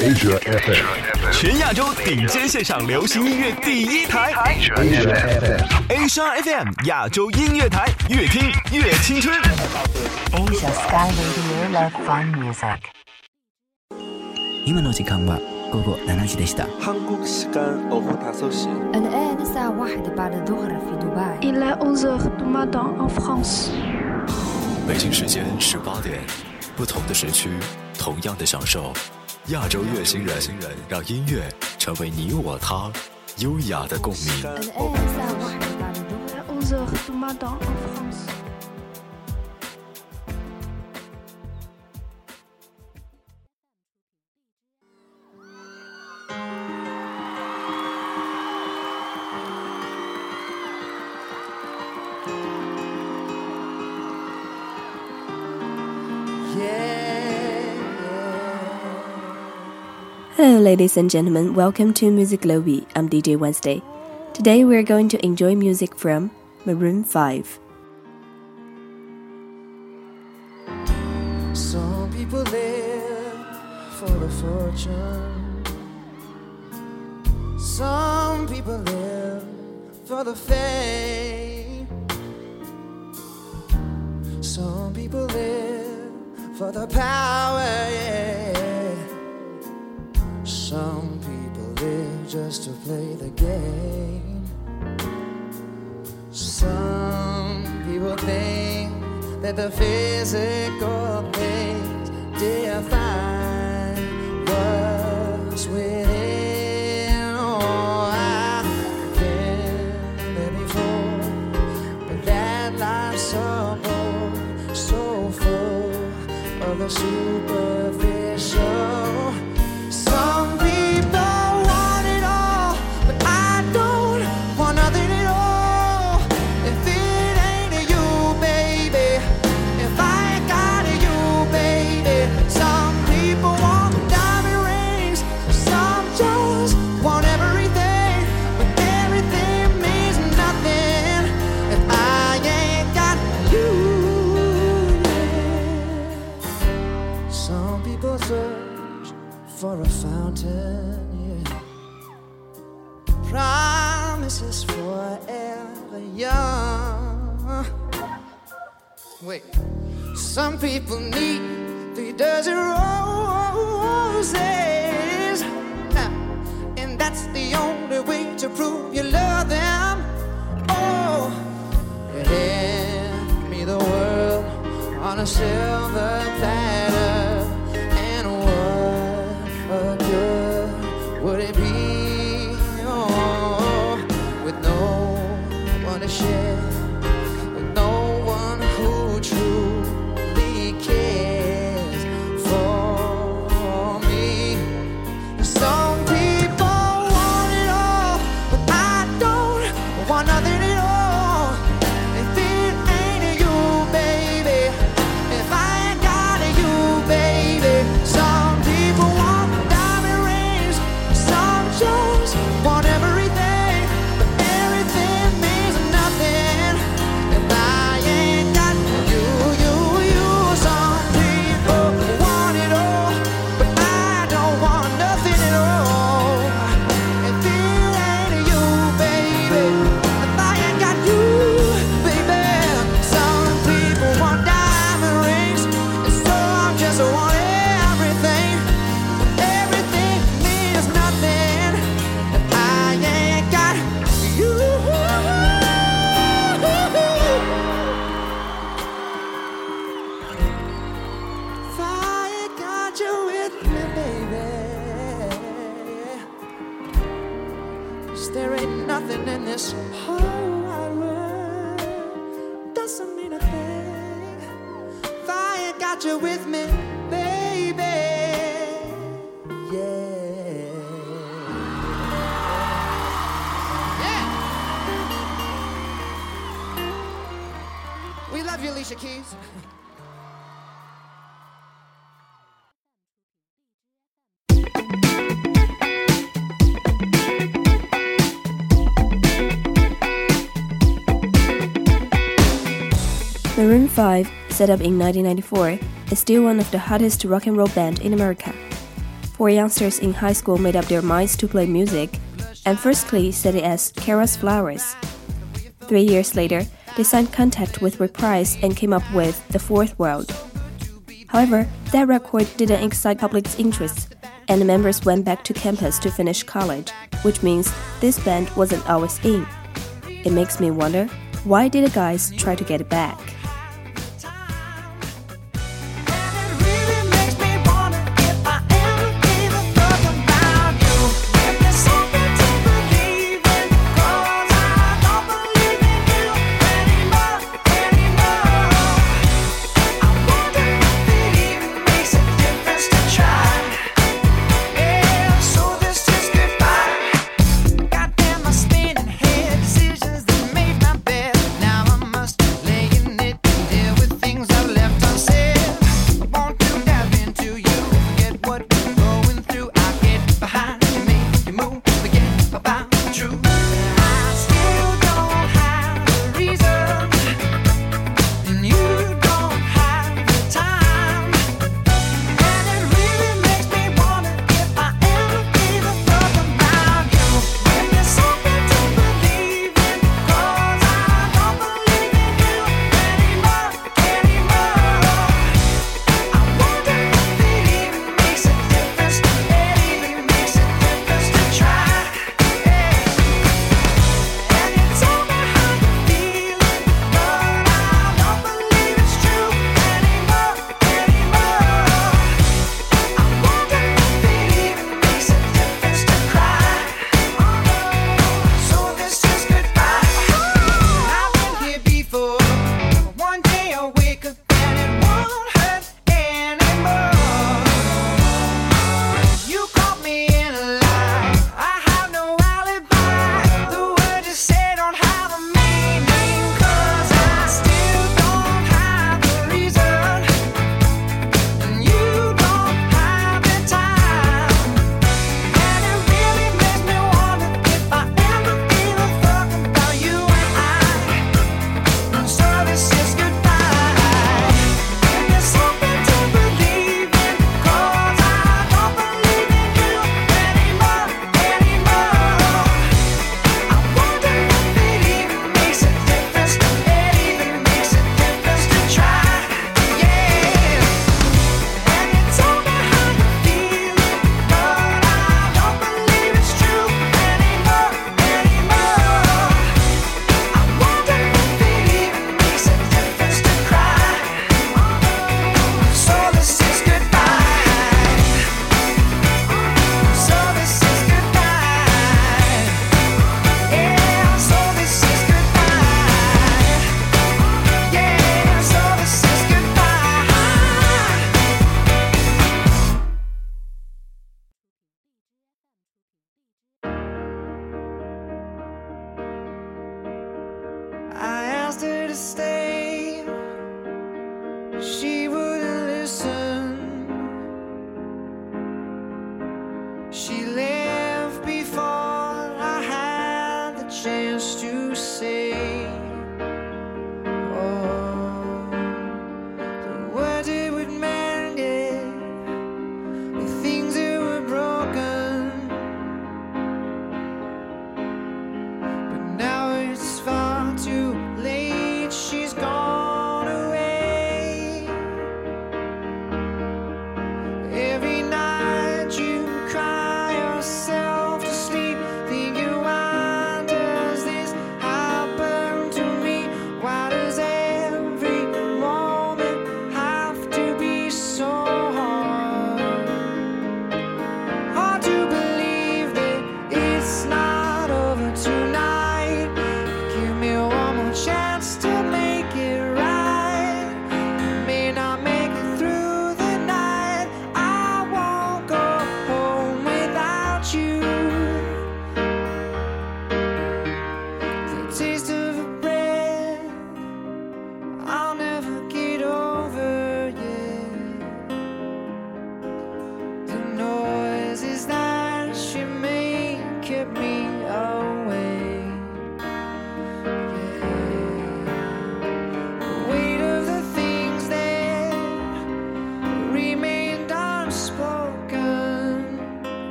Asia FM，全亚洲顶尖现场流行音乐第一台。Asia FM，FM，亚洲音乐台，越听越青春。Asia Sky Radio Love Fun Music。今，北京时间十八点，不同的时区，同样的享受。亚洲乐星人，让音乐成为你我他优雅的共鸣。Hello, ladies and gentlemen. Welcome to Music Lobby. I'm DJ Wednesday. Today we're going to enjoy music from Maroon 5. Some people live for the fortune. Some people live for the fame. Some people live for the power, yeah. Just to play the game. Some people think that the physical things define what's within. Oh, I've been there before, but that life's so bold, so full of the superficial. Wait, some people need three dozen roses, Now, and that's the only way to prove you love them. Oh, hand me the world on a silver platter, and what good would it be? Oh, with no one to share, Alicia Keys. Maroon 5, set up in 1994, is still one of the hottest rock and roll band in America. four youngsters in high school made up their minds to play music, and firstly set it as Kara's Flowers. Three years later, they signed contact with Reprise and came up with The Fourth World. However, that record didn't excite public's interest, and the members went back to campus to finish college, which means this band wasn't always in. It makes me wonder why did the guys try to get it back?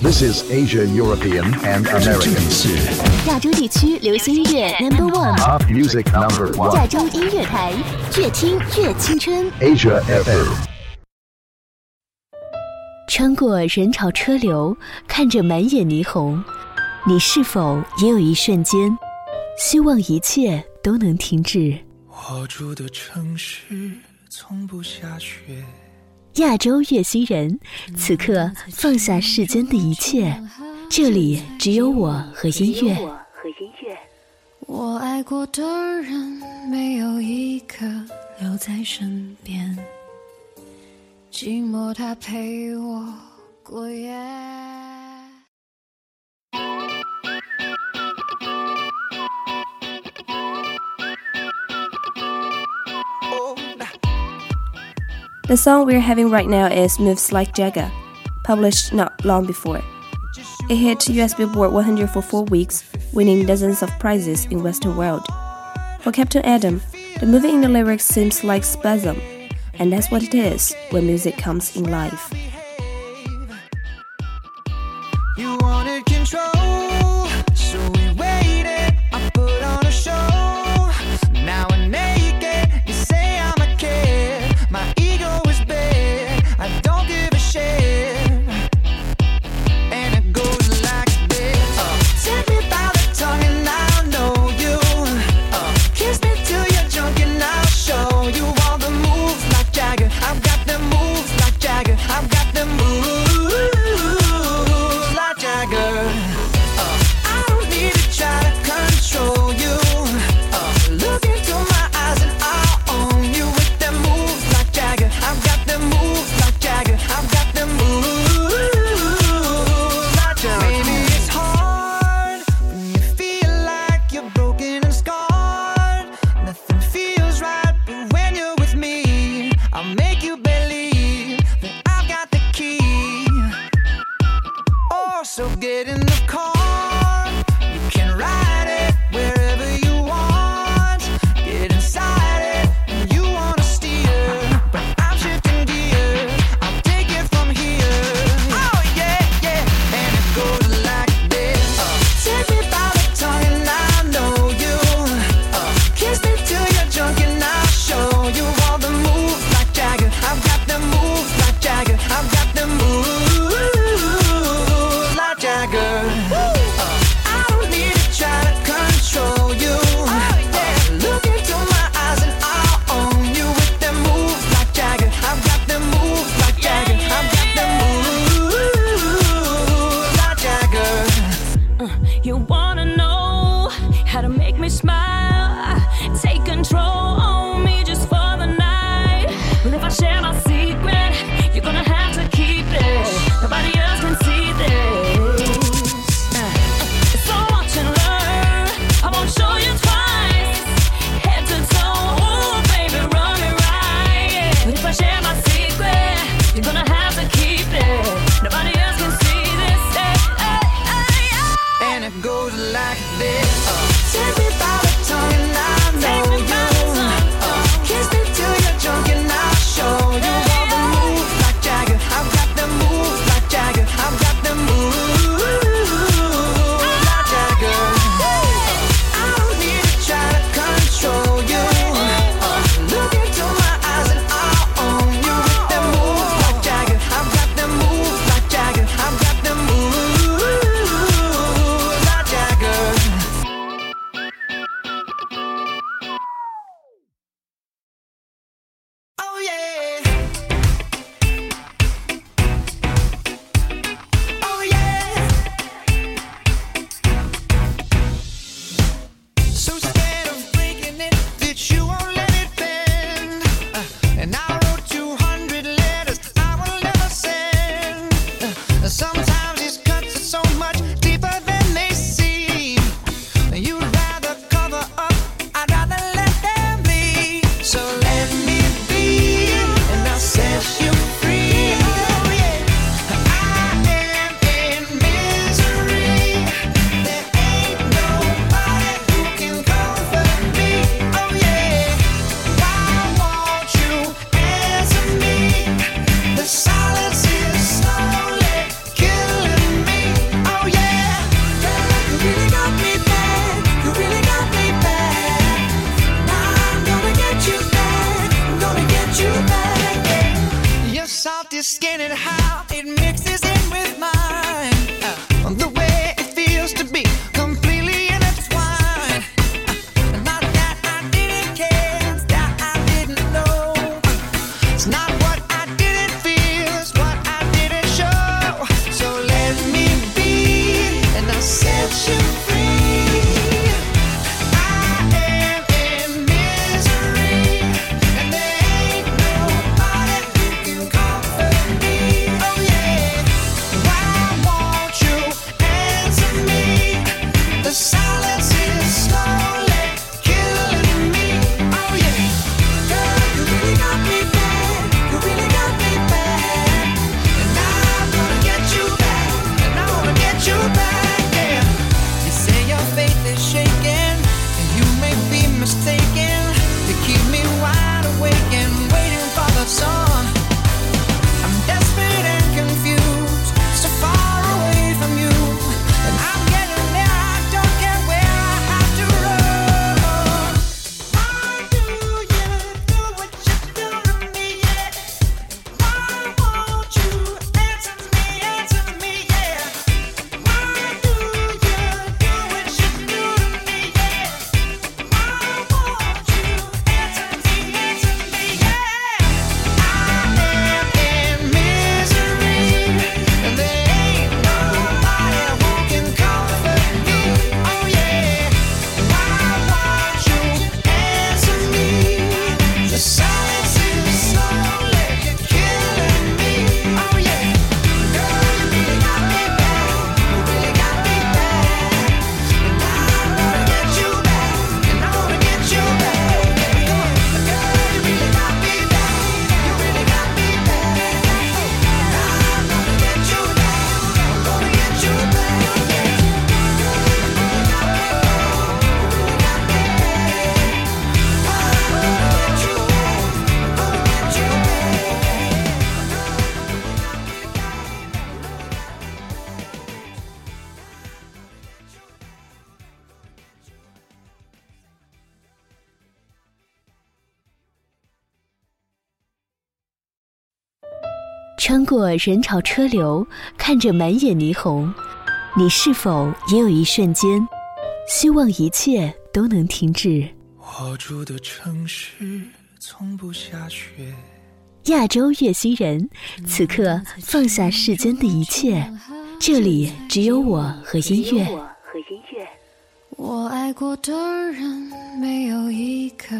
This is Asia European and American. 亚洲地区流行音乐 Number One，Pop music number 亚 one. 亚洲音乐台，越听越青春。Asia FM. 穿过人潮车流，看着满眼霓虹，你是否也有一瞬间，希望一切都能停止？我住的城市从不下雪。亚洲月西人，此刻放下世间的一切，这里只有我和音乐。我爱过的人没有一个留在身边，寂寞它陪我过夜。The song we're having right now is Moves Like Jagger, published not long before. It hit US Billboard 100 for four weeks, winning dozens of prizes in Western world. For Captain Adam, the moving in the lyrics seems like spasm, and that's what it is when music comes in life. 穿过人潮车流，看着满眼霓虹，你是否也有一瞬间，希望一切都能停止？我住的城市从不下雪。亚洲月星人，此刻放下世间的一切，这里只有我和音乐。我爱过的人，没有一个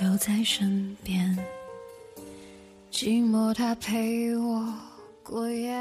留在身边。寂寞它陪我过夜。